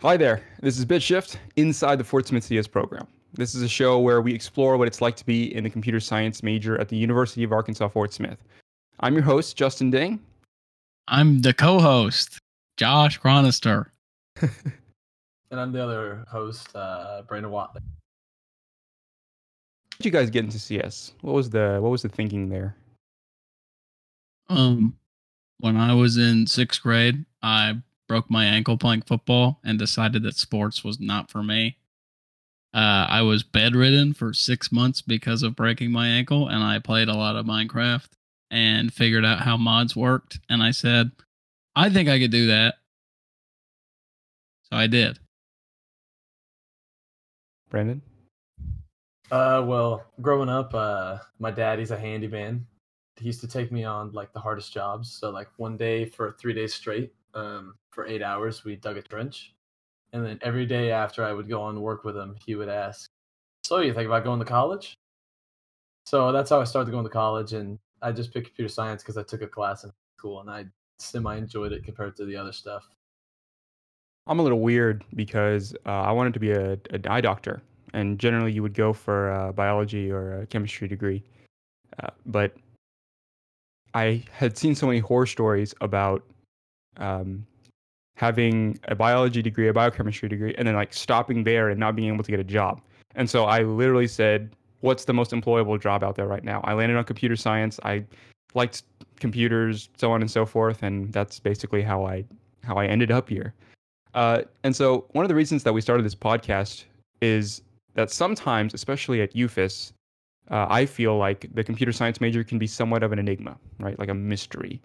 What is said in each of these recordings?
Hi there. This is BitShift inside the Fort Smith CS program. This is a show where we explore what it's like to be in the computer science major at the University of Arkansas Fort Smith. I'm your host, Justin Dang. I'm the co-host, Josh Chronister. and I'm the other host, uh, Brandon Whatley. How did you guys get into CS? What was the what was the thinking there? Um, when I was in sixth grade, I broke my ankle playing football and decided that sports was not for me. Uh, I was bedridden for six months because of breaking my ankle, and I played a lot of Minecraft and figured out how mods worked. And I said, I think I could do that. So I did. Brandon? Uh, well, growing up, uh, my dad, he's a handyman. He used to take me on like the hardest jobs. So, like one day for three days straight, um, for eight hours, we dug a trench. And then every day after I would go on work with him, he would ask, So, you think about going to college? So that's how I started going to college. And I just picked computer science because I took a class in school and I semi enjoyed it compared to the other stuff. I'm a little weird because uh, I wanted to be a, a eye doctor. And generally, you would go for a biology or a chemistry degree. Uh, but I had seen so many horror stories about um, having a biology degree, a biochemistry degree, and then like stopping there and not being able to get a job. And so I literally said, "What's the most employable job out there right now?" I landed on computer science. I liked computers, so on and so forth, and that's basically how I how I ended up here. Uh, and so one of the reasons that we started this podcast is that sometimes, especially at UFIS, uh, I feel like the computer science major can be somewhat of an enigma, right? Like a mystery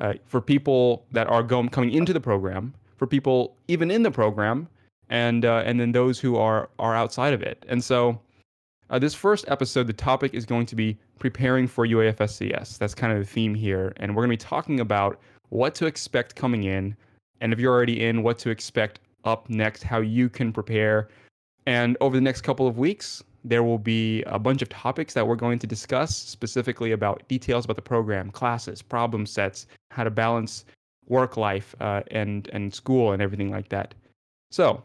uh, for people that are going coming into the program, for people even in the program, and uh, and then those who are are outside of it. And so, uh, this first episode, the topic is going to be preparing for UAFSCS. That's kind of the theme here, and we're going to be talking about what to expect coming in, and if you're already in, what to expect up next, how you can prepare, and over the next couple of weeks, there will be a bunch of topics that we're going to discuss specifically about details about the program, classes, problem sets, how to balance work life uh, and and school and everything like that. So,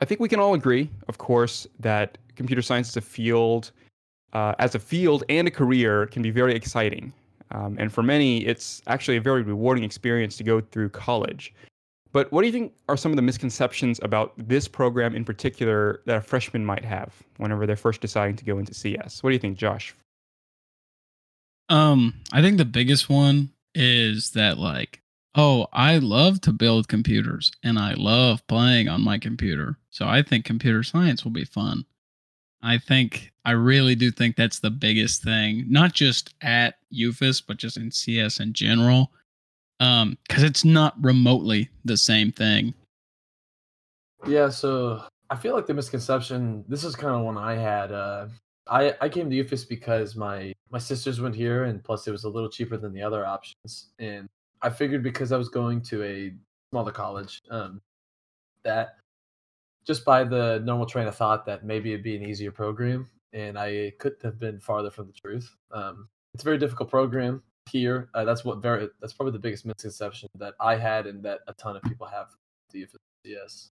I think we can all agree, of course, that computer science is a field, uh, as a field and a career, can be very exciting. Um, and for many, it's actually a very rewarding experience to go through college. But what do you think are some of the misconceptions about this program in particular that a freshman might have whenever they're first deciding to go into CS? What do you think, Josh? Um, I think the biggest one is that like, oh, I love to build computers and I love playing on my computer. So I think computer science will be fun. I think I really do think that's the biggest thing, not just at UFIS, but just in CS in general um because it's not remotely the same thing. Yeah so i feel like the misconception this is kind of one i had uh i i came to ufis because my my sisters went here and plus it was a little cheaper than the other options. And i figured because i was going to a smaller college um that just by the normal train of thought that maybe it'd be an easier program and i couldn't have been farther from the truth. Um it's a very difficult program here. Uh, that's what very that's probably the biggest misconception that I had and that a ton of people have the Yes,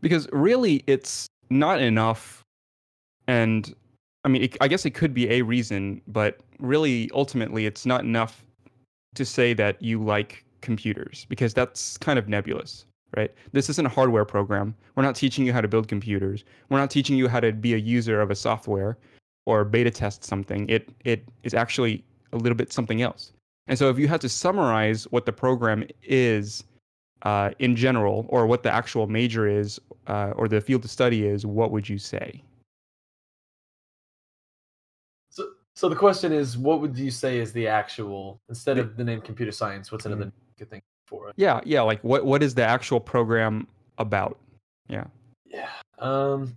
Because really, it's not enough, and I mean, it, I guess it could be a reason, but really, ultimately, it's not enough to say that you like computers because that's kind of nebulous, right? This isn't a hardware program. We're not teaching you how to build computers. We're not teaching you how to be a user of a software or beta test something. It it is actually a little bit something else. And so if you had to summarize what the program is uh, in general, or what the actual major is, uh, or the field of study is, what would you say? So, so the question is, what would you say is the actual instead of the name computer science? What's another mm-hmm. good thing for it? Yeah, yeah. Like what what is the actual program about? Yeah. Yeah. Um,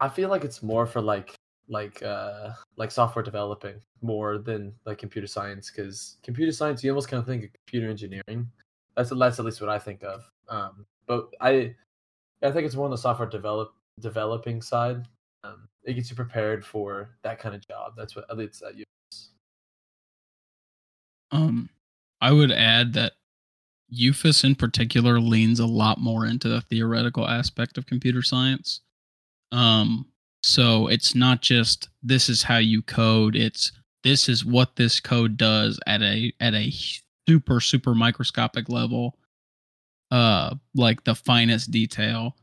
I feel like it's more for like like uh like software developing more than like computer science because computer science you almost kind of think of computer engineering. That's that's at least what i think of um but i i think it's more on the software develop developing side. Um it gets you prepared for that kind of job. That's what at least that you um i would add that UFAS in particular leans a lot more into the theoretical aspect of computer science. Um, so it's not just this is how you code; it's this is what this code does at a at a super super microscopic level, uh, like the finest detail.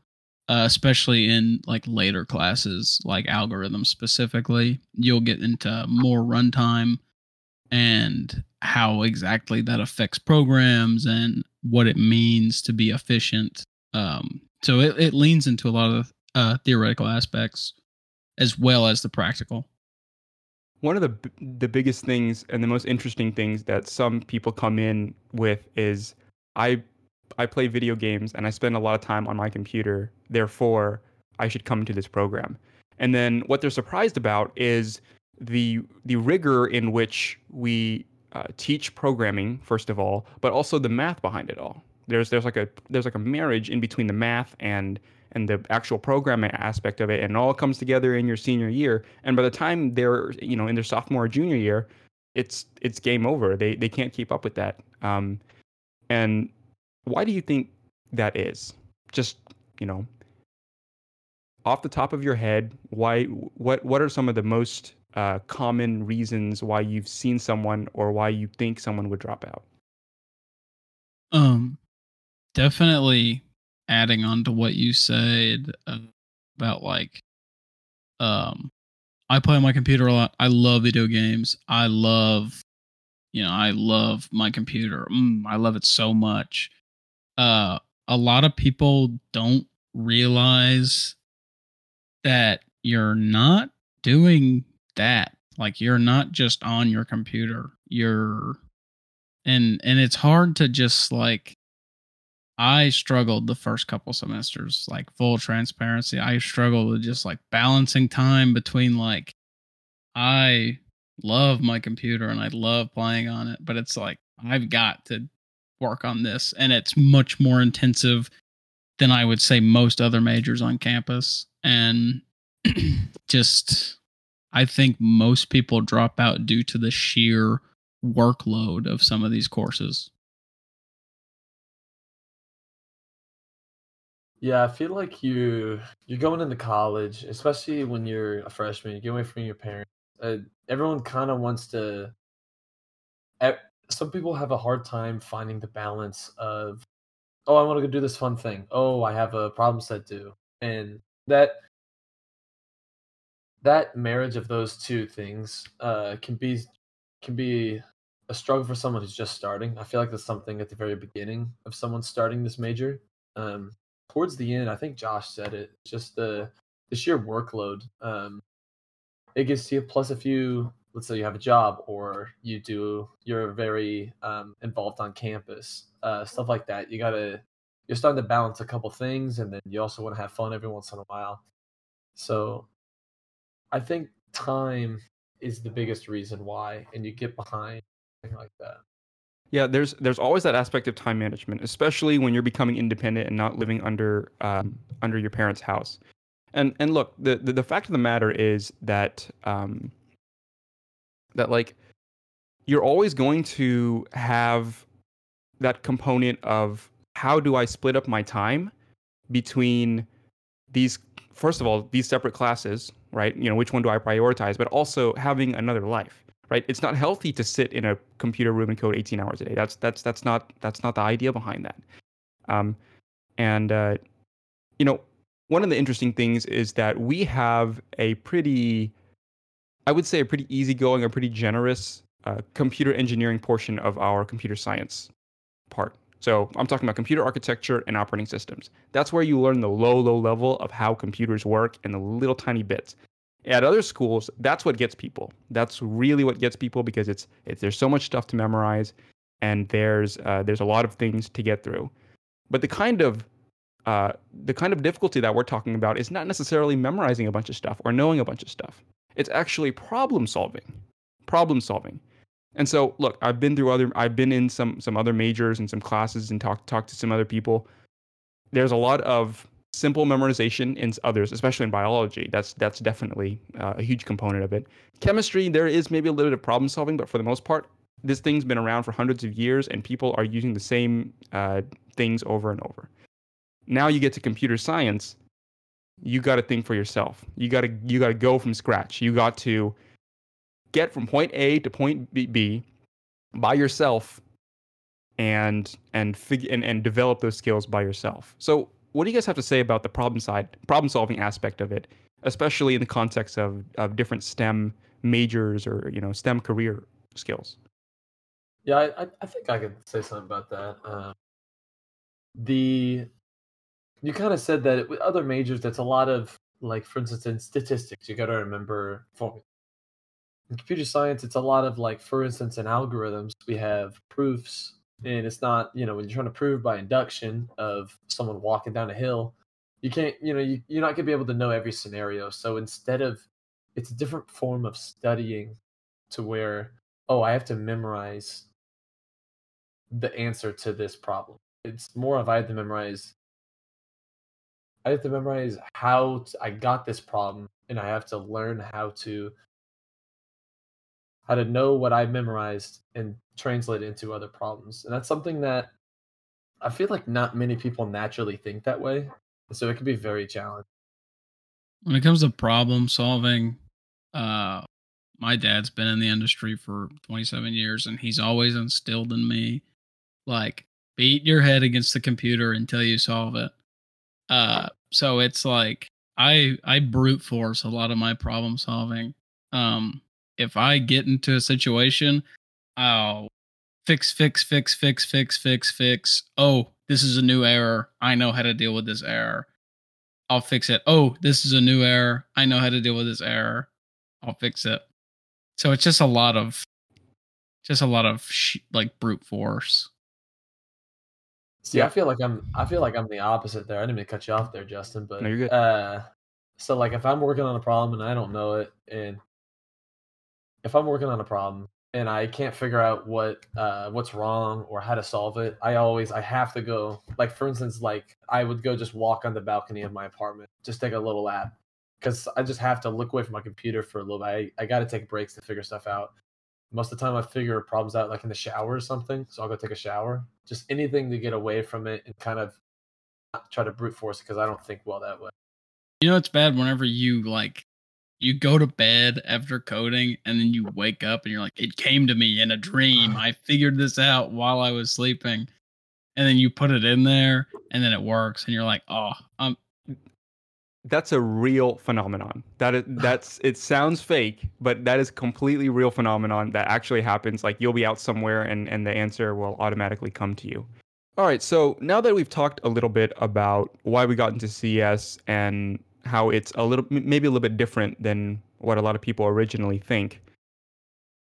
Uh, especially in like later classes, like algorithms specifically, you'll get into more runtime and how exactly that affects programs and what it means to be efficient. Um, so it, it leans into a lot of uh, theoretical aspects as well as the practical. One of the the biggest things and the most interesting things that some people come in with is I I play video games and I spend a lot of time on my computer. Therefore, I should come to this program. And then what they're surprised about is the the rigor in which we uh, teach programming first of all, but also the math behind it all. There's there's like a there's like a marriage in between the math and and the actual programming aspect of it, and it all comes together in your senior year. And by the time they're you know in their sophomore or junior year, it's it's game over. They they can't keep up with that. Um, and why do you think that is? Just you know, off the top of your head, why what what are some of the most uh, common reasons why you've seen someone or why you think someone would drop out? Um, definitely adding on to what you said about like, um, I play on my computer a lot. I love video games. I love, you know, I love my computer. Mm, I love it so much. Uh, a lot of people don't realize that you're not doing that. Like you're not just on your computer. You're and and it's hard to just like I struggled the first couple semesters, like full transparency. I struggled with just like balancing time between like I love my computer and I love playing on it, but it's like I've got to work on this and it's much more intensive than I would say most other majors on campus and just I think most people drop out due to the sheer workload of some of these courses. Yeah, I feel like you you're going into college, especially when you're a freshman. You get away from your parents. Uh, everyone kind of wants to. Some people have a hard time finding the balance of, oh, I want to go do this fun thing. Oh, I have a problem set due, and that that marriage of those two things uh, can be can be a struggle for someone who's just starting. I feel like that's something at the very beginning of someone starting this major. Um, towards the end, I think Josh said it. Just the the sheer workload. Um, it gets to you. Plus, if you let's say you have a job or you do you're very um, involved on campus, uh, stuff like that. You gotta you're starting to balance a couple things, and then you also want to have fun every once in a while. So I think time is the biggest reason why, and you get behind like that. Yeah, there's there's always that aspect of time management, especially when you're becoming independent and not living under um, under your parents' house. And and look, the, the, the fact of the matter is that um, that like you're always going to have that component of how do I split up my time between these first of all these separate classes right? You know, which one do I prioritize? But also having another life, right? It's not healthy to sit in a computer room and code 18 hours a day. That's that's that's not that's not the idea behind that. Um, and uh, you know, one of the interesting things is that we have a pretty, I would say, a pretty easygoing, a pretty generous uh, computer engineering portion of our computer science part. So I'm talking about computer architecture and operating systems. That's where you learn the low, low level of how computers work and the little tiny bits. At other schools, that's what gets people. That's really what gets people because it's, it's there's so much stuff to memorize, and there's uh, there's a lot of things to get through. But the kind of uh, the kind of difficulty that we're talking about is not necessarily memorizing a bunch of stuff or knowing a bunch of stuff. It's actually problem solving. Problem solving. And so, look, I've been through other, I've been in some some other majors and some classes and talked talked to some other people. There's a lot of simple memorization in others, especially in biology. That's that's definitely uh, a huge component of it. Chemistry, there is maybe a little bit of problem solving, but for the most part, this thing's been around for hundreds of years and people are using the same uh, things over and over. Now you get to computer science, you got to think for yourself. You got to you got to go from scratch. You got to get from point A to point B, by yourself and and fig- and and develop those skills by yourself. So, what do you guys have to say about the problem side, problem solving aspect of it, especially in the context of of different STEM majors or you know STEM career skills? Yeah, I, I think I could say something about that. Uh, the you kind of said that with other majors, that's a lot of like, for instance, in statistics, you got to remember formula. In computer science, it's a lot of like, for instance, in algorithms, we have proofs, and it's not you know when you're trying to prove by induction of someone walking down a hill, you can't you know you, you're not gonna be able to know every scenario. So instead of it's a different form of studying to where oh I have to memorize the answer to this problem. It's more of I have to memorize. I have to memorize how to, I got this problem, and I have to learn how to how to know what I memorized and translate into other problems. And that's something that I feel like not many people naturally think that way. So it can be very challenging. When it comes to problem solving, uh, my dad's been in the industry for 27 years and he's always instilled in me like beat your head against the computer until you solve it. Uh, so it's like I I brute force a lot of my problem solving. Um, if I get into a situation, I'll fix, fix, fix, fix, fix, fix, fix. Oh, this is a new error. I know how to deal with this error. I'll fix it. Oh, this is a new error. I know how to deal with this error. I'll fix it. So it's just a lot of, just a lot of sh- like brute force. See, yeah. I feel like I'm I feel like I'm the opposite there. I didn't mean to cut you off there, Justin, but no, you're good. Uh, so like if I'm working on a problem and I don't know it, and if I'm working on a problem and I can't figure out what uh, what's wrong or how to solve it, I always I have to go. Like for instance, like I would go just walk on the balcony of my apartment, just take a little lap, because I just have to look away from my computer for a little bit. I, I got to take breaks to figure stuff out most of the time I figure problems out like in the shower or something. So I'll go take a shower. Just anything to get away from it and kind of try to brute force it because I don't think well that way. You know it's bad whenever you like you go to bed after coding and then you wake up and you're like, it came to me in a dream. I figured this out while I was sleeping. And then you put it in there and then it works and you're like, oh, I'm that's a real phenomenon. That is that's it sounds fake, but that is completely real phenomenon that actually happens. Like you'll be out somewhere and and the answer will automatically come to you. All right, so now that we've talked a little bit about why we got into CS and how it's a little maybe a little bit different than what a lot of people originally think.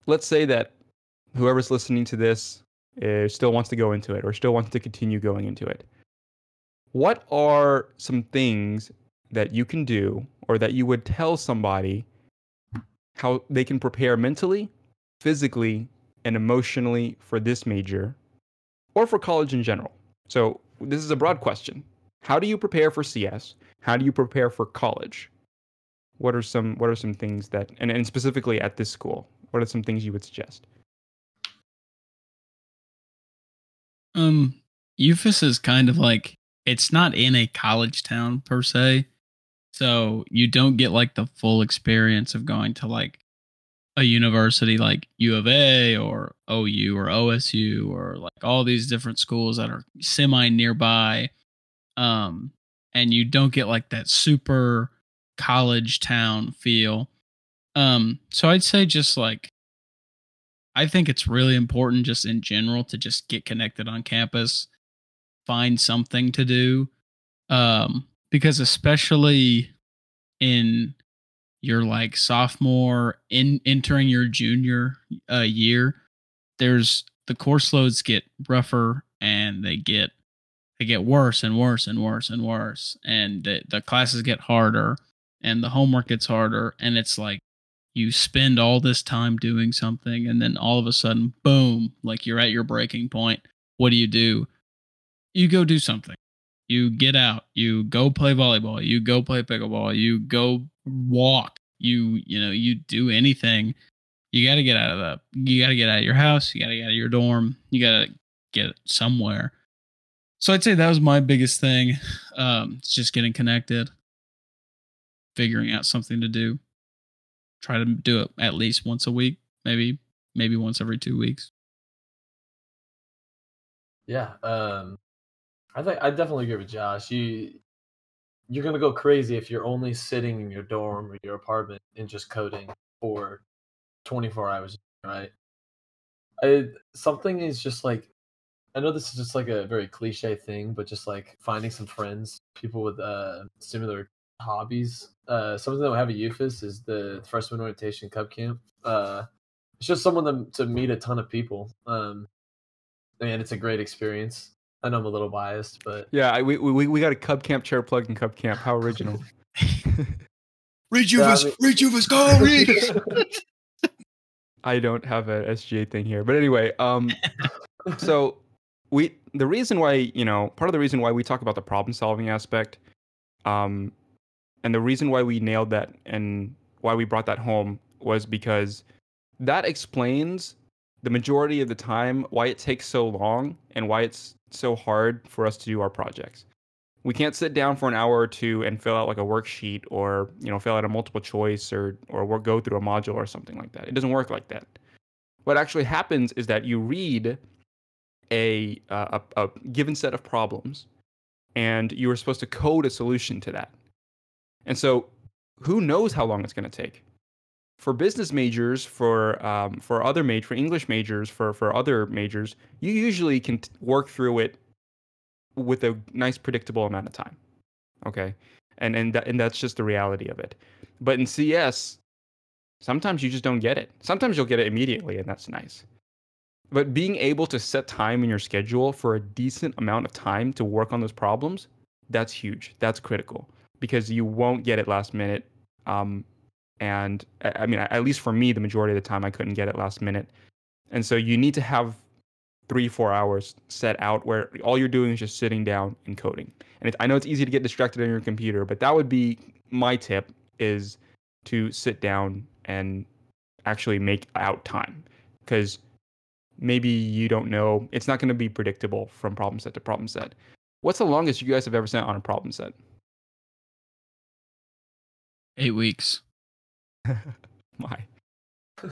Let's say that whoever's listening to this uh, still wants to go into it or still wants to continue going into it. What are some things that you can do or that you would tell somebody how they can prepare mentally, physically, and emotionally for this major or for college in general? So, this is a broad question. How do you prepare for CS? How do you prepare for college? What are some what are some things that and, and specifically at this school, what are some things you would suggest? Um UFAS is kind of like it's not in a college town per se. So you don't get like the full experience of going to like a university like U of A or OU or OSU or like all these different schools that are semi nearby. Um, and you don't get like that super college town feel. Um, so I'd say just like I think it's really important just in general to just get connected on campus, find something to do. Um, because especially in your like sophomore in entering your junior uh, year there's the course loads get rougher and they get they get worse and worse and worse and worse and the, the classes get harder and the homework gets harder and it's like you spend all this time doing something and then all of a sudden boom like you're at your breaking point what do you do you go do something you get out, you go play volleyball, you go play pickleball, you go walk, you you know, you do anything. You got to get out of the. You got to get out of your house. You got to get out of your dorm. You got to get somewhere. So I'd say that was my biggest thing. Um, it's just getting connected, figuring out something to do. Try to do it at least once a week, maybe maybe once every two weeks. Yeah, um, I think I definitely agree with Josh. You you're gonna go crazy if you're only sitting in your dorm or your apartment and just coding for 24 hours, right? I, something is just like I know this is just like a very cliche thing, but just like finding some friends, people with uh, similar hobbies. Uh, something that we have at UFAS is the freshman orientation cub camp. Uh, it's just someone to, to meet a ton of people. Um, and it's a great experience. I know I'm a little biased, but Yeah, I, we, we we got a Cub Camp chair plug in Cub Camp. How original. Reach Yeah, I mean- reach Ufus, go reach. I don't have a SGA thing here, but anyway, um, so we the reason why you know part of the reason why we talk about the problem solving aspect, um, and the reason why we nailed that and why we brought that home was because that explains the majority of the time why it takes so long and why it's so hard for us to do our projects. We can't sit down for an hour or two and fill out like a worksheet or you know fill out a multiple choice or or go through a module or something like that. It doesn't work like that. What actually happens is that you read a uh, a, a given set of problems and you are supposed to code a solution to that. And so who knows how long it's going to take? For business majors, for um, for other major, for English majors, for for other majors, you usually can t- work through it with a nice predictable amount of time. Okay, and and that, and that's just the reality of it. But in CS, sometimes you just don't get it. Sometimes you'll get it immediately, and that's nice. But being able to set time in your schedule for a decent amount of time to work on those problems, that's huge. That's critical because you won't get it last minute. Um, and I mean, at least for me, the majority of the time, I couldn't get it last minute. And so you need to have three, four hours set out where all you're doing is just sitting down and coding. And it, I know it's easy to get distracted on your computer, but that would be my tip is to sit down and actually make out time because maybe you don't know it's not going to be predictable from problem set to problem set. What's the longest you guys have ever sent on a problem set? Eight weeks. my I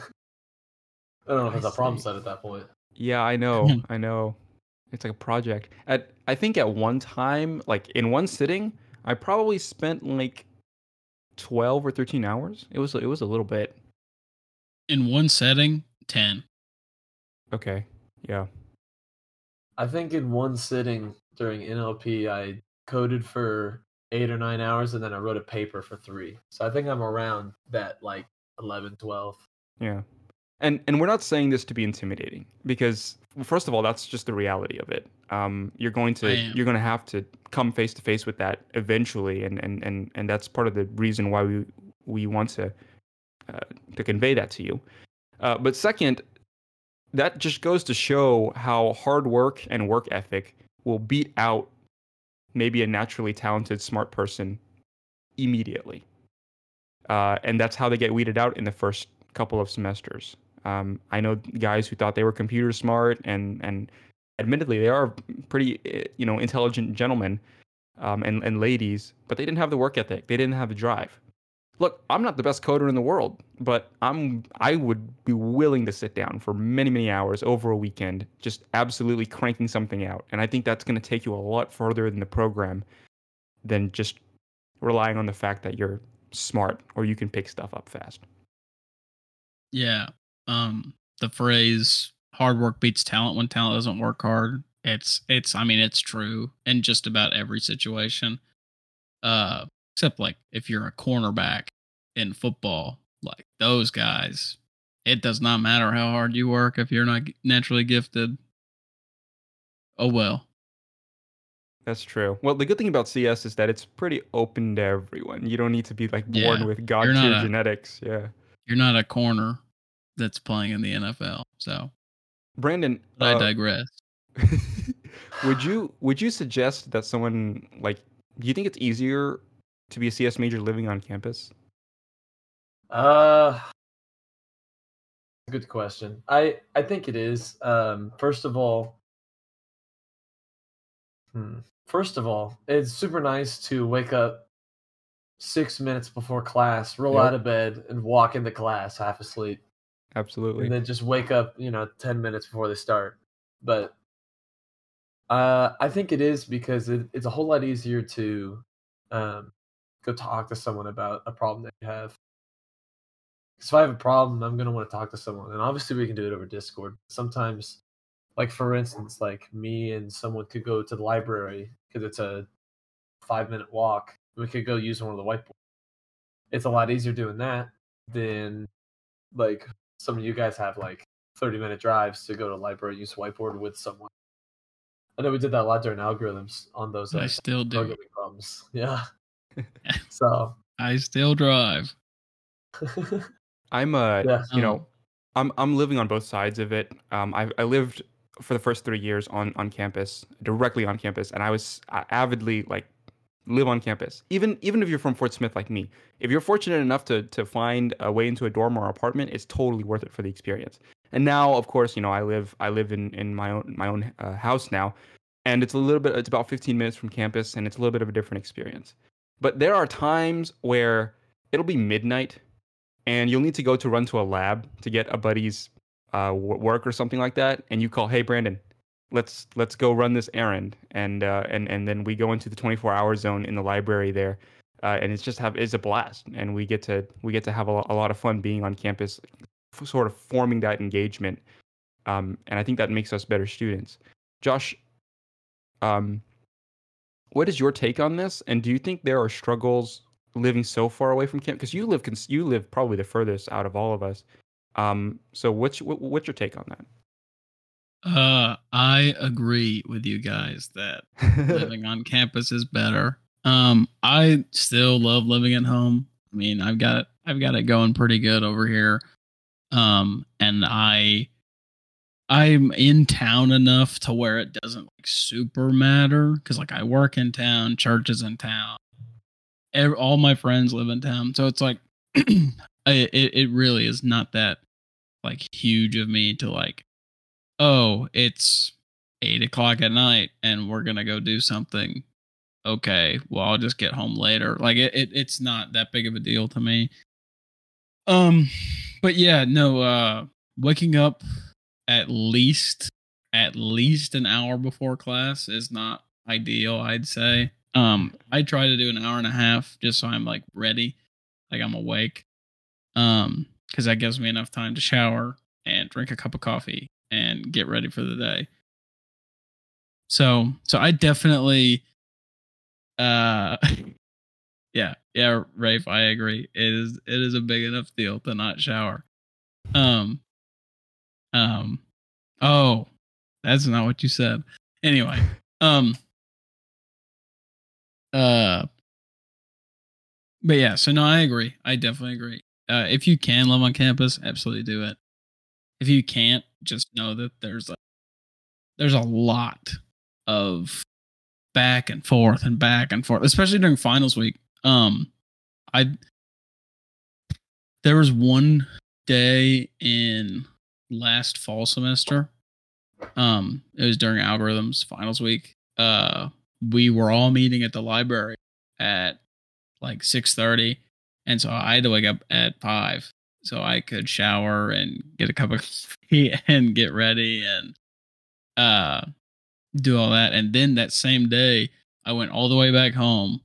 don't know if I it's a problem set at that point. yeah i know i know. It's like a project. At i think at one time like in one sitting i probably spent like 12 or 13 hours. It was it was a little bit. In one setting, 10. Okay yeah I think in one sitting during NLP, I coded for eight or nine hours and then I wrote a paper for three. So I think I'm around that like 11, 12. Yeah. And and we're not saying this to be intimidating because first of all, that's just the reality of it. Um, you're going to you're going to have to come face to face with that eventually, and and and and that's part of the reason why we we want to uh, to convey that to you. Uh, but second, that just goes to show how hard work and work ethic will beat out maybe a naturally talented smart person immediately. Uh, and that's how they get weeded out in the first couple of semesters. Um, I know guys who thought they were computer smart, and and admittedly they are pretty eh, you know intelligent gentlemen um, and and ladies, but they didn't have the work ethic. They didn't have the drive. Look, I'm not the best coder in the world, but I'm I would be willing to sit down for many many hours over a weekend, just absolutely cranking something out. And I think that's going to take you a lot further in the program than just relying on the fact that you're smart or you can pick stuff up fast. Yeah. Um, the phrase hard work beats talent when talent doesn't work hard. It's it's I mean it's true in just about every situation. Uh except like if you're a cornerback in football, like those guys, it does not matter how hard you work if you're not naturally gifted. Oh well. That's true. Well, the good thing about CS is that it's pretty open to everyone. You don't need to be like born Yeah, with god tier genetics. Yeah. You're not a corner that's playing in the NFL. So Brandon, I uh, digress. would you would you suggest that someone like do you think it's easier to be a CS major living on campus? Uh, Good question. I I think it is. Um, first of all, hmm, first of all, it's super nice to wake up six minutes before class, roll Yep. out of bed, and walk into class half asleep, Absolutely. and then just wake up, you know, ten minutes before they start. But uh, I think it is because it, it's a whole lot easier to um, go talk to someone about a problem that you have. 'Cause if I have a problem, I'm gonna want to talk to someone, and obviously we can do it over Discord. Sometimes, like for instance, like me and someone could go to the library because it's a five minute walk. We could go use one of the whiteboards. It's a lot easier doing that than like some of you guys have like 30 minute drives to go to the library and use whiteboard with someone. I know we did that a lot during algorithms on those I uh, still do. problems. Yeah. so I still drive. I'm a yeah. you know, I'm I'm living on both sides of it. Um, I I lived for the first three years on on campus, directly on campus, and I was uh, avidly like live on campus. Even even if you're from Fort Smith like me, if you're fortunate enough to to find a way into a dorm or apartment, it's totally worth it for the experience. And now, of course, you know, I live I live in in my own my own uh, house now, and it's a little bit it's about 15 minutes from campus, and it's a little bit of a different experience. But there are times where it'll be midnight and you'll need to go to run to a lab to get a buddy's uh, work or something like that, and you call, "Hey, Brandon, let's let's go run this errand," and uh, and and then we go into the 24-hour zone in the library there, uh, and it's just have it's a blast, and we get to we get to have a, a lot of fun being on campus, sort of forming that engagement, um, and I think that makes us better students. Josh, um, what is your take on this, and do you think there are struggles living so far away from camp because you live you live probably the furthest out of all of us um so what's what, what's your take on that? Uh, I agree with you guys that that living on campus is better. Um, I still love living at home. I mean, I've got I've got it going pretty good over here. Um, and I I'm in town enough to where it doesn't like super matter because like I work in town, church is in town, ev- all my friends live in town, so it's like it it really is not that like huge of me to like oh it's eight o'clock at night and we're gonna go do something. Okay well i'll just get home later. Like it, it it's not that big of a deal to me. Um but yeah no uh waking up at least at least an hour before class is not ideal i'd say. Um i try to do an hour and a half just so i'm like ready like i'm awake. Um because that gives me enough time to shower and drink a cup of coffee and get ready for the day. So so i definitely uh yeah yeah rafe i agree. It is it is a big enough deal to not shower. Um um oh that's not what you said. Anyway um uh but yeah so no i agree. I definitely agree. Uh if you can live on campus absolutely do it. If you can't just know that there's a there's a lot of back and forth and back and forth especially during finals week. Um i there was one day in last fall semester. Um it was during algorithms finals week. Uh we were all meeting at the library at like 6:30 and so I had to wake up at 5 so I could shower and get a cup of coffee and get ready and uh do all that. And then that same day I went all the way back home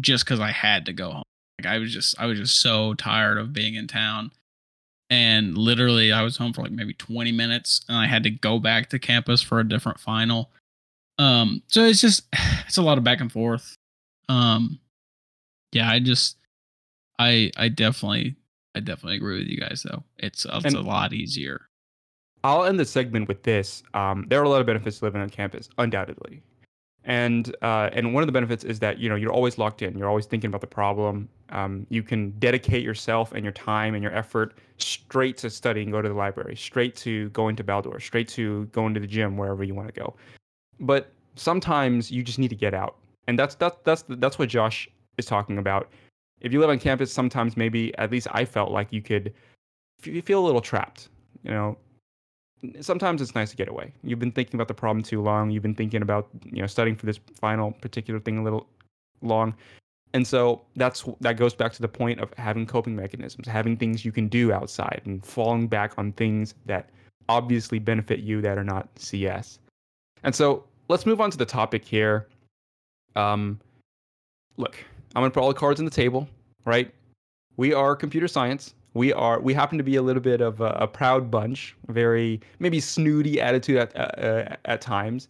just cuz I had to go home. Like I was just I was just so tired of being in town and literally I was home for like maybe 20 minutes and I had to go back to campus for a different final. Um so it's just it's a lot of back and forth. Um yeah i just i i definitely i definitely agree with you guys though. It's it's And- a lot easier. I'll end the segment with this. Um, there are a lot of benefits to living on campus, undoubtedly, and uh, and one of the benefits is that you know you're always locked in. You're always thinking about the problem. Um, you can dedicate yourself and your time and your effort straight to studying. Go to the library, straight to going to Baldor, straight to going to the gym, wherever you want to go. But sometimes you just need to get out, and that's that's that's that's what Josh is talking about. If you live on campus, sometimes maybe at least I felt like you could you feel a little trapped You know, sometimes it's nice to get away. You've been thinking about the problem too long. You've been thinking about you know studying for this final particular thing a little long. And so that's that goes back to the point of having coping mechanisms, having things you can do outside and falling back on things that obviously benefit you that are not CS. And so let's move on to the topic here. Um, look, I'm gonna put all the cards on the table, right? We are computer science. We are we happen to be a little bit of a, a proud bunch, very maybe snooty attitude at uh, at times.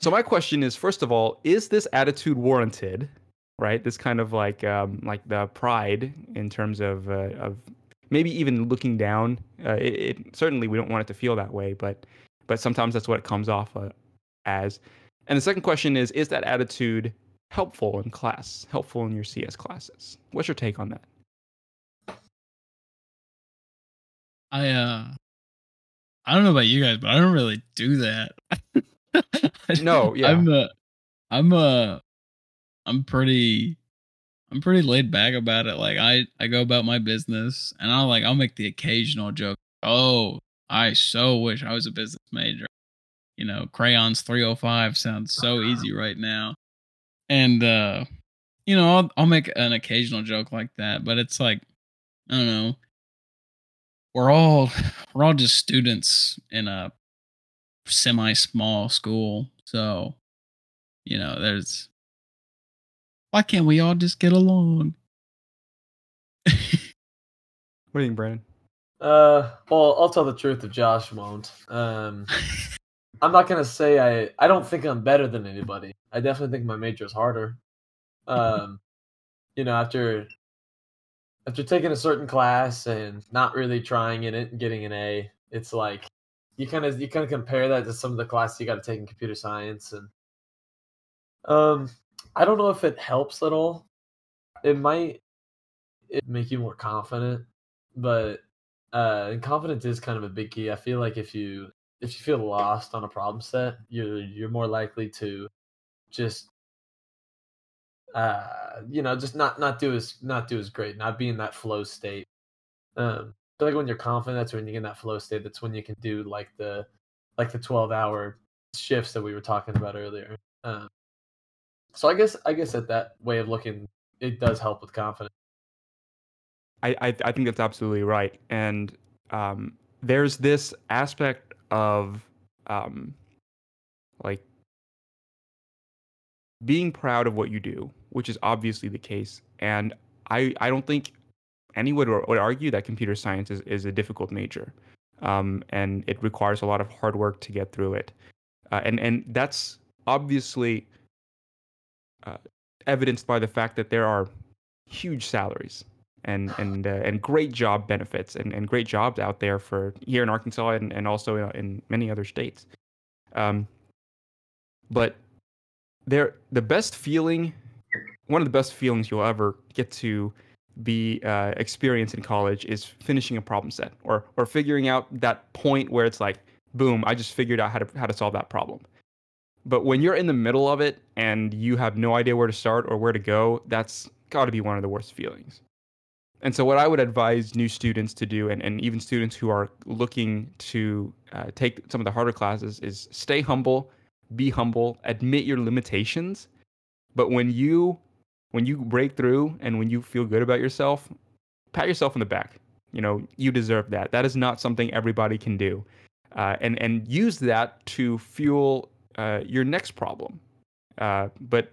So my question is, first of all, is this attitude warranted? Right, this kind of like um, like the pride in terms of uh, of maybe even looking down. Uh, it, it, certainly we don't want it to feel that way, but but sometimes that's what it comes off uh, as. And the second question is: Is that attitude helpful in class, helpful in your CS classes? What's your take on that? I uh, I don't know about you guys, but I don't really do that. no, yeah, I'm a, I'm a, I'm pretty I'm pretty laid back about it. Like I, I go about my business and I'll like I'll make the occasional joke. Oh, I so wish I was a business major. You know, crayons 305 sounds so easy right now. And uh you know, I'll I'll make an occasional joke like that, but it's like I don't know. We're all we're all just students in a semi small school. So, you know, there's why can't we all just get along? what do you think, Brandon? Uh, well, I'll tell the truth if Josh won't. Um, I'm not gonna say I. I don't think I'm better than anybody. I definitely think my major is harder. Um, you know, after after taking a certain class and not really trying in it and getting an A, it's like you kind of you kind of compare that to some of the classes you got to take in computer science and um I don't know if it helps at all. It might it make you more confident, but uh, confidence is kind of a big key. I feel like if you if you feel lost on a problem set, you're you're more likely to just uh you know just not not do as not do as great, not be in that flow state. Um, feel like when you're confident, that's when you get in that flow state. That's when you can do like the like the twelve hour shifts that we were talking about earlier. Um, so I guess I guess that that way of looking, it does help with confidence. I I, I think that's absolutely right, and um, there's this aspect of um, like being proud of what you do, which is obviously the case, and I I don't think anyone would, would argue that computer science is, is a difficult major, um, and it requires a lot of hard work to get through it, uh, and and that's obviously uh, evidenced by the fact that there are huge salaries and and uh, and great job benefits and, and great jobs out there for here in Arkansas and, and also in, in many other states. Um, but there, the best feeling, one of the best feelings you'll ever get to be uh, experience in college is finishing a problem set or or figuring out that point where it's like, boom, I just figured out how to how to solve that problem. But when you're in the middle of it and you have no idea where to start or where to go, that's got to be one of the worst feelings. And so, what I would advise new students to do, and, and even students who are looking to uh, take some of the harder classes, is stay humble, be humble, admit your limitations. But when you when you break through and when you feel good about yourself, pat yourself on the back. You know, you deserve that. That is not something everybody can do, uh, and and use that to fuel uh, your next problem. Uh, but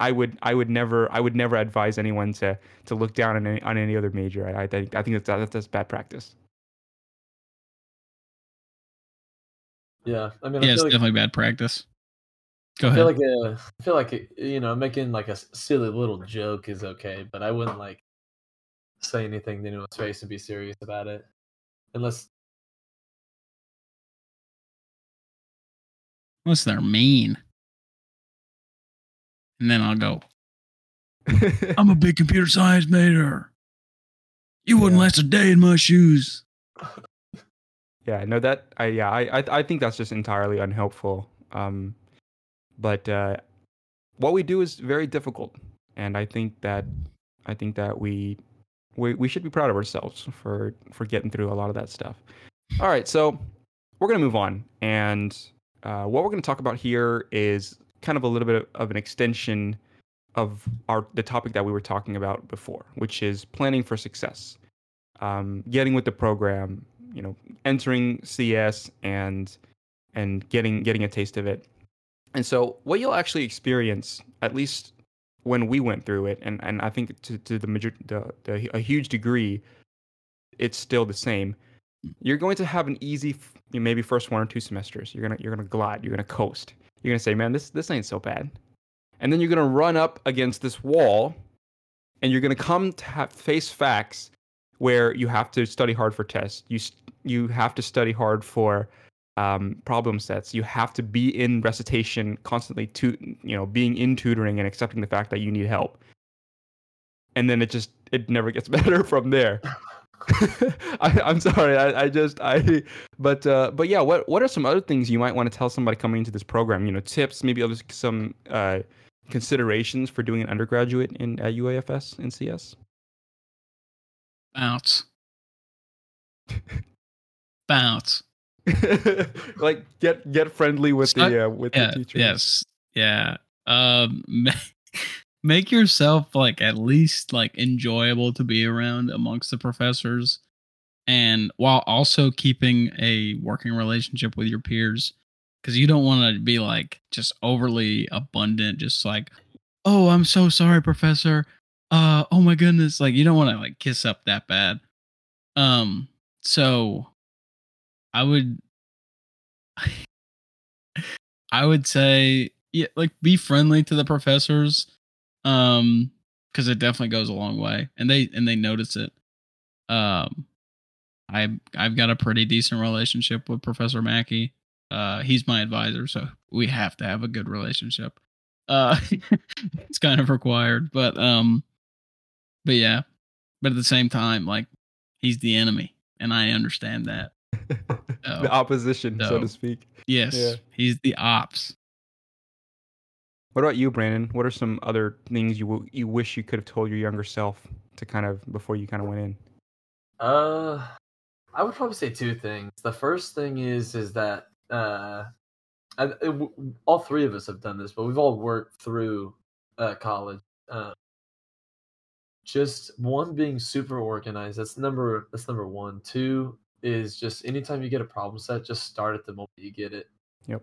I would I would never I would never advise anyone to to look down on any, on any other major. I, I think I think that's, that's that's bad practice. Yeah, I mean, yeah, I it's like, definitely bad practice. Go I feel like a, I feel like a, you know making like a silly little joke is okay, but I wouldn't like say anything to anyone's face and be serious about it, unless Unless they're mean. And then I'll go, I'm a big computer science major. You wouldn't Yeah. last a day in my shoes. yeah, no, that I yeah I I, I think that's just entirely unhelpful. Um, but uh, what we do is very difficult, and I think that I think that we we we should be proud of ourselves for for getting through a lot of that stuff. All right, so we're gonna move on, and uh, what we're gonna talk about here is kind of a little bit of an extension of our the topic that we were talking about before, which is planning for success, um, getting with the program, you know, entering CS and and getting getting a taste of it. And so, what you'll actually experience, at least when we went through it, and, and I think to, to the, major, the, the a huge degree, it's still the same. You're going to have an easy, maybe first one or two semesters. You're gonna you're gonna glide. You're gonna coast. You're gonna say, man, this this ain't so bad. And then you're gonna run up against this wall, and you're gonna come to face facts where you have to study hard for tests. You you have to study hard for um, problem sets. You have to be in recitation constantly, to you know, being in tutoring and accepting the fact that you need help. And then it just it never gets better from there. I, am sorry, I, I, just I, but uh, but yeah, what what are some other things you might want to tell somebody coming into this program? You know, tips, maybe other some uh, considerations for doing an undergraduate in at UAFS in CS. Bounce. Bounce. like get get friendly with the uh, with yeah, the teacher. Yes. Yeah. Um make yourself like at least like enjoyable to be around amongst the professors and while also keeping a working relationship with your peers because you don't want to be like just overly abundant just like oh i'm so sorry professor uh oh my goodness like you don't want to like kiss up that bad um so i would i would say yeah like be friendly to the professors um because it definitely goes a long way and they and they notice it. Um i i've got a pretty decent relationship with professor mackey. Uh he's my advisor so we have to have a good relationship. Uh it's kind of required but um but yeah. But at the same time like he's the enemy and i understand that so, the opposition so, so, to speak yes yeah. he's the ops what about you, Brandon? What are some other things you w- you wish you could have told your younger self to kind of before you kind of went in? Uh, I would probably say two things. The first thing is is that uh, I, it, all three of us have done this, but we've all worked through uh, college. Uh, just one being super organized. That's number. That's number one. Two is just anytime you get a problem set, just start at the moment you get it. Yep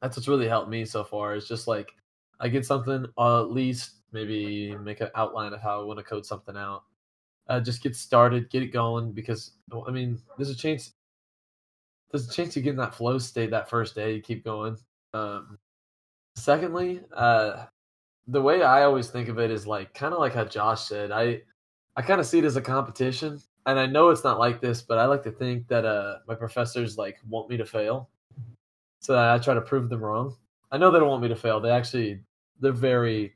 that's what's really helped me so far. Is just like I get something, I'll at least maybe make an outline of how I want to code something out. Uh, just get started, get it going. Because I mean, there's a chance. There's a chance you get in that flow state that first day. You keep going. Um, secondly, uh, the way I always think of it is like kind of like how Josh said. I I kind of see it as a competition, and I know it's not like this, but I like to think that uh, my professors like want me to fail so I try to prove them wrong. I know they don't want me to fail. They actually they're very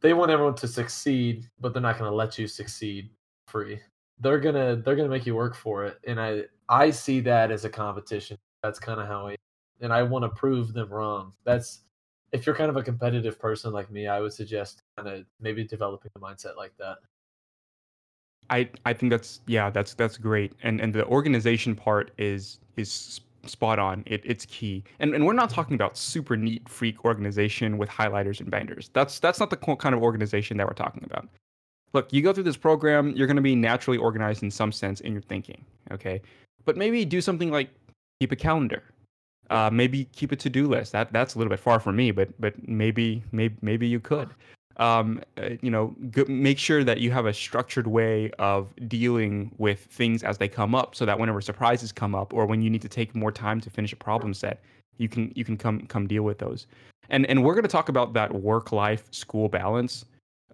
they want everyone to succeed, but they're not going to let you succeed free. They're gonna they're gonna make you work for it, and I I see that as a competition. That's kind of how I and I want to prove them wrong. That's if you're kind of a competitive person like me, I would suggest kind of maybe developing a mindset like that. I I think that's yeah that's that's great, and and the organization part is is spot on. It, it's key. And and we're not talking about super neat freak organization with highlighters and binders. That's that's not the kind of organization that we're talking about. Look, you go through this program, you're going to be naturally organized in some sense in your thinking, okay? But maybe do something like keep a calendar. Uh, maybe keep a to-do list. That that's a little bit far from me, but but maybe maybe maybe you could um, uh, you know, g- make sure that you have a structured way of dealing with things as they come up, so that whenever surprises come up, or when you need to take more time to finish a problem set, you can you can come come deal with those. And and we're going to talk about that work life school balance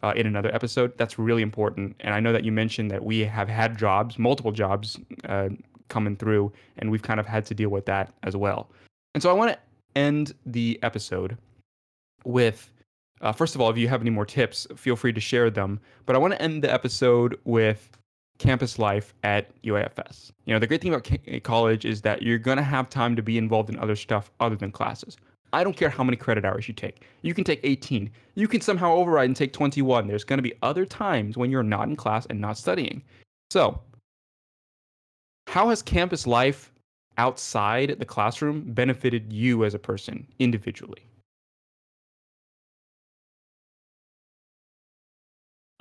uh, in another episode. That's really important. And I know that you mentioned that we have had jobs, multiple jobs uh, coming through, and we've kind of had to deal with that as well. And so I want to end the episode with uh, first of all, if you have any more tips, feel free to share them. But I want to end the episode with campus life at UAFS. You know, the great thing about ca- college is that you're going to have time to be involved in other stuff other than classes. I don't care how many credit hours you take. You can take 18. You can somehow override and take 21. There's going to be other times when you're not in class and not studying. So, how has campus life outside the classroom benefited you as a person individually?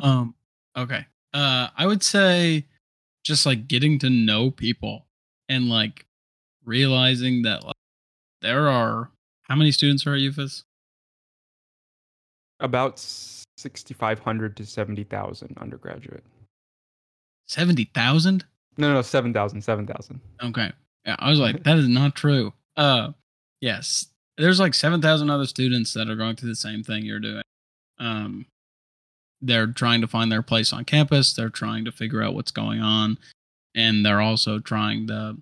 Um, okay. Uh, I would say just like getting to know people and like realizing that like, there are how many students are at UAFS? About 6,500 to 70,000 undergraduate. 70,000? No, no, 7,000, 7,000. Okay. Yeah, I was like, that is not true. Uh, yes, there's like 7,000 other students that are going through the same thing you're doing. Um, they're trying to find their place on campus. They're trying to figure out what's going on. And they're also trying to,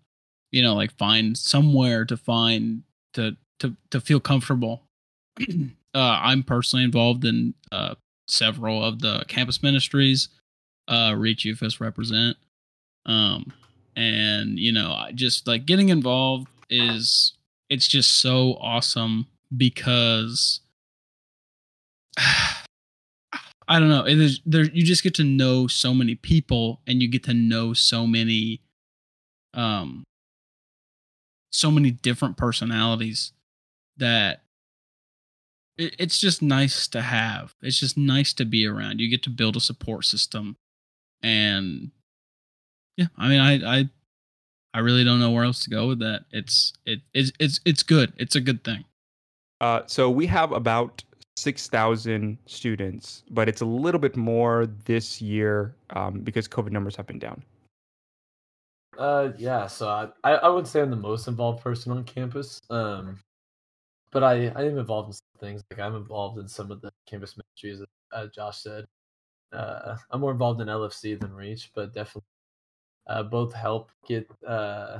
you know, like find somewhere to find to to to feel comfortable. uh, I'm personally involved in uh, several of the campus ministries. Uh, Reach UAFS represent, um, and you know, just like getting involved is it's just so awesome because I don't know. It is there. You just get to know so many people, and you get to know so many, um, so many different personalities that it, it's just nice to have. It's just nice to be around. You get to build a support system, and yeah, I mean, I I I really don't know where else to go with that. It's it it's it's it's good. It's a good thing. Uh, so we have about 6,000 students, but it's a little bit more this year um, because COVID numbers have been down. Uh, yeah. So I, I wouldn't say I'm the most involved person on campus. Um, but I, I am involved in some things. Like I'm involved in some of the campus ministries, as Josh said. Uh, I'm more involved in LFC than Reach, but definitely uh, both help get uh,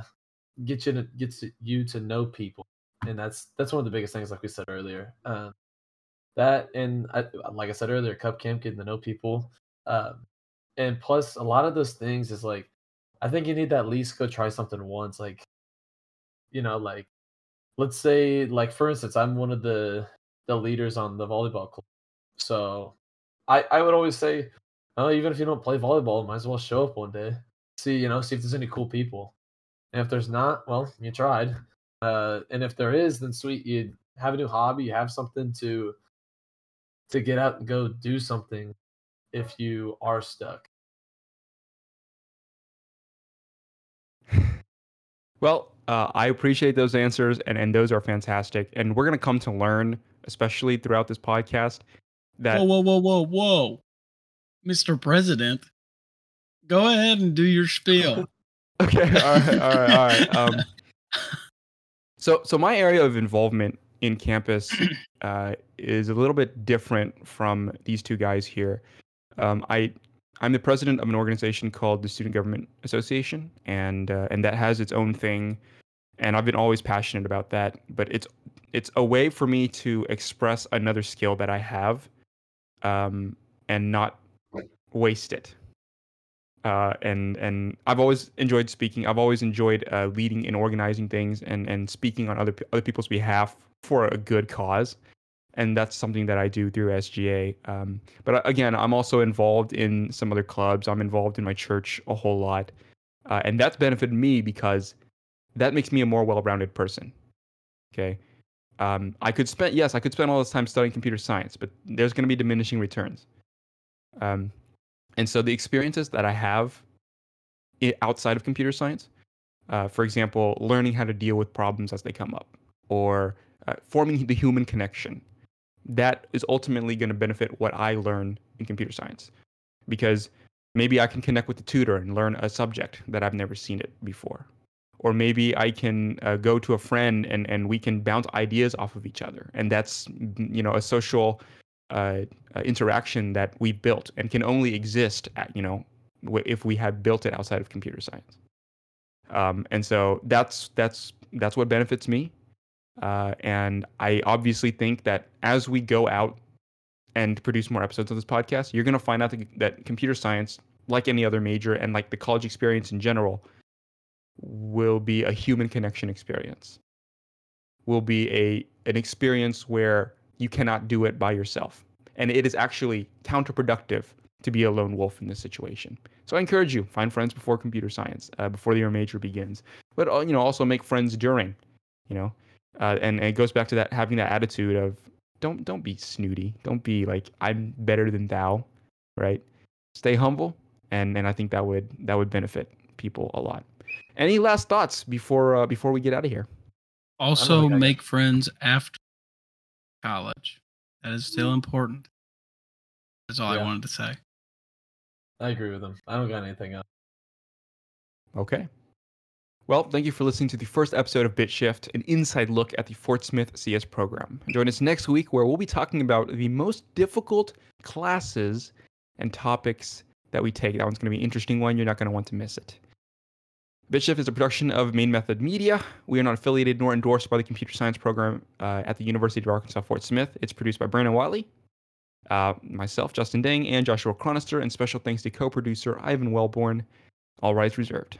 get you to get you to know people, and that's that's one of the biggest things. Like we said earlier, um, that and I, like I said earlier, Cup Camp getting to know people, um, and plus a lot of those things is like I think you need to at least go try something once. Like, you know, like let's say, like for instance, I'm one of the the leaders on the volleyball club, so I I would always say, oh, even if you don't play volleyball, might as well show up one day, see you know, see if there's any cool people, and if there's not, well, you tried, uh, and if there is, then sweet, you have a new hobby, you have something to to get out and go do something if you are stuck. Well, uh, I appreciate those answers, and, and those are fantastic. And we're going to come to learn, especially throughout this podcast, that. Whoa, whoa, whoa, whoa, whoa. Mr. President, go ahead and do your spiel. okay. All right. All right. All right. Um, so, so my area of involvement in campus uh, is a little bit different from these two guys here. Um, I I'm the president of an organization called the Student Government Association, and uh, and that has its own thing, and I've been always passionate about that. But it's it's a way for me to express another skill that I have, um, and not waste it. Uh, and and I've always enjoyed speaking. I've always enjoyed uh, leading and organizing things and and speaking on other other people's behalf for a good cause and that's something that I do through SGA. Um, but uh, again, I'm also involved in some other clubs. I'm involved in my church a whole lot, uh, and that's benefited me because that makes me a more well-rounded person. Okay, um, I could spend yes, I could spend all this time studying computer science, but there's going to be diminishing returns. Um, and so the experiences that I have outside of computer science, uh, for example, learning how to deal with problems as they come up, or uh, forming the human connection that is ultimately going to benefit what I learn in computer science. Because maybe I can connect with the tutor and learn a subject that I've never seen it before. Or maybe I can uh, go to a friend and, and we can bounce ideas off of each other. And that's, you know, a social uh, uh, interaction that we built and can only exist at, you know, if we had built it outside of computer science. Um, and so that's that's that's what benefits me. Uh, and I obviously think that as we go out and produce more episodes of this podcast, you're going to find out that, that computer science, like any other major and like the college experience in general, will be a human connection experience. will be a an experience where you cannot do it by yourself. And it is actually counterproductive to be a lone wolf in this situation. So I encourage you find friends before computer science, uh, before your major begins. But uh, you know, also make friends during. You know, uh, and, and it goes back to that having that attitude of don't don't be snooty. Don't be like I'm better than thou, right? Stay humble, and and I think that would that would benefit people a lot. Any last thoughts before uh, before we get out of here? Also, make friends after college. That is still mm-hmm. important. That's all yeah. I wanted to say. I agree with him. I don't got anything else. Okay. Well, thank you for listening to the first episode of BitShift, an inside look at the Fort Smith CS program. Join us next week where we'll be talking about the most difficult classes and topics that we take. That one's going to be an interesting one. You're not going to want to miss it. BitShift is a production of Main Method Media. We are not affiliated nor endorsed by the computer science program uh, at the University of Arkansas Fort Smith. It's produced by Brandon Whatley, uh, myself, Justin Dang, and Joshua Chronister, and special thanks to co producer Ivan Wellborn. All rights reserved.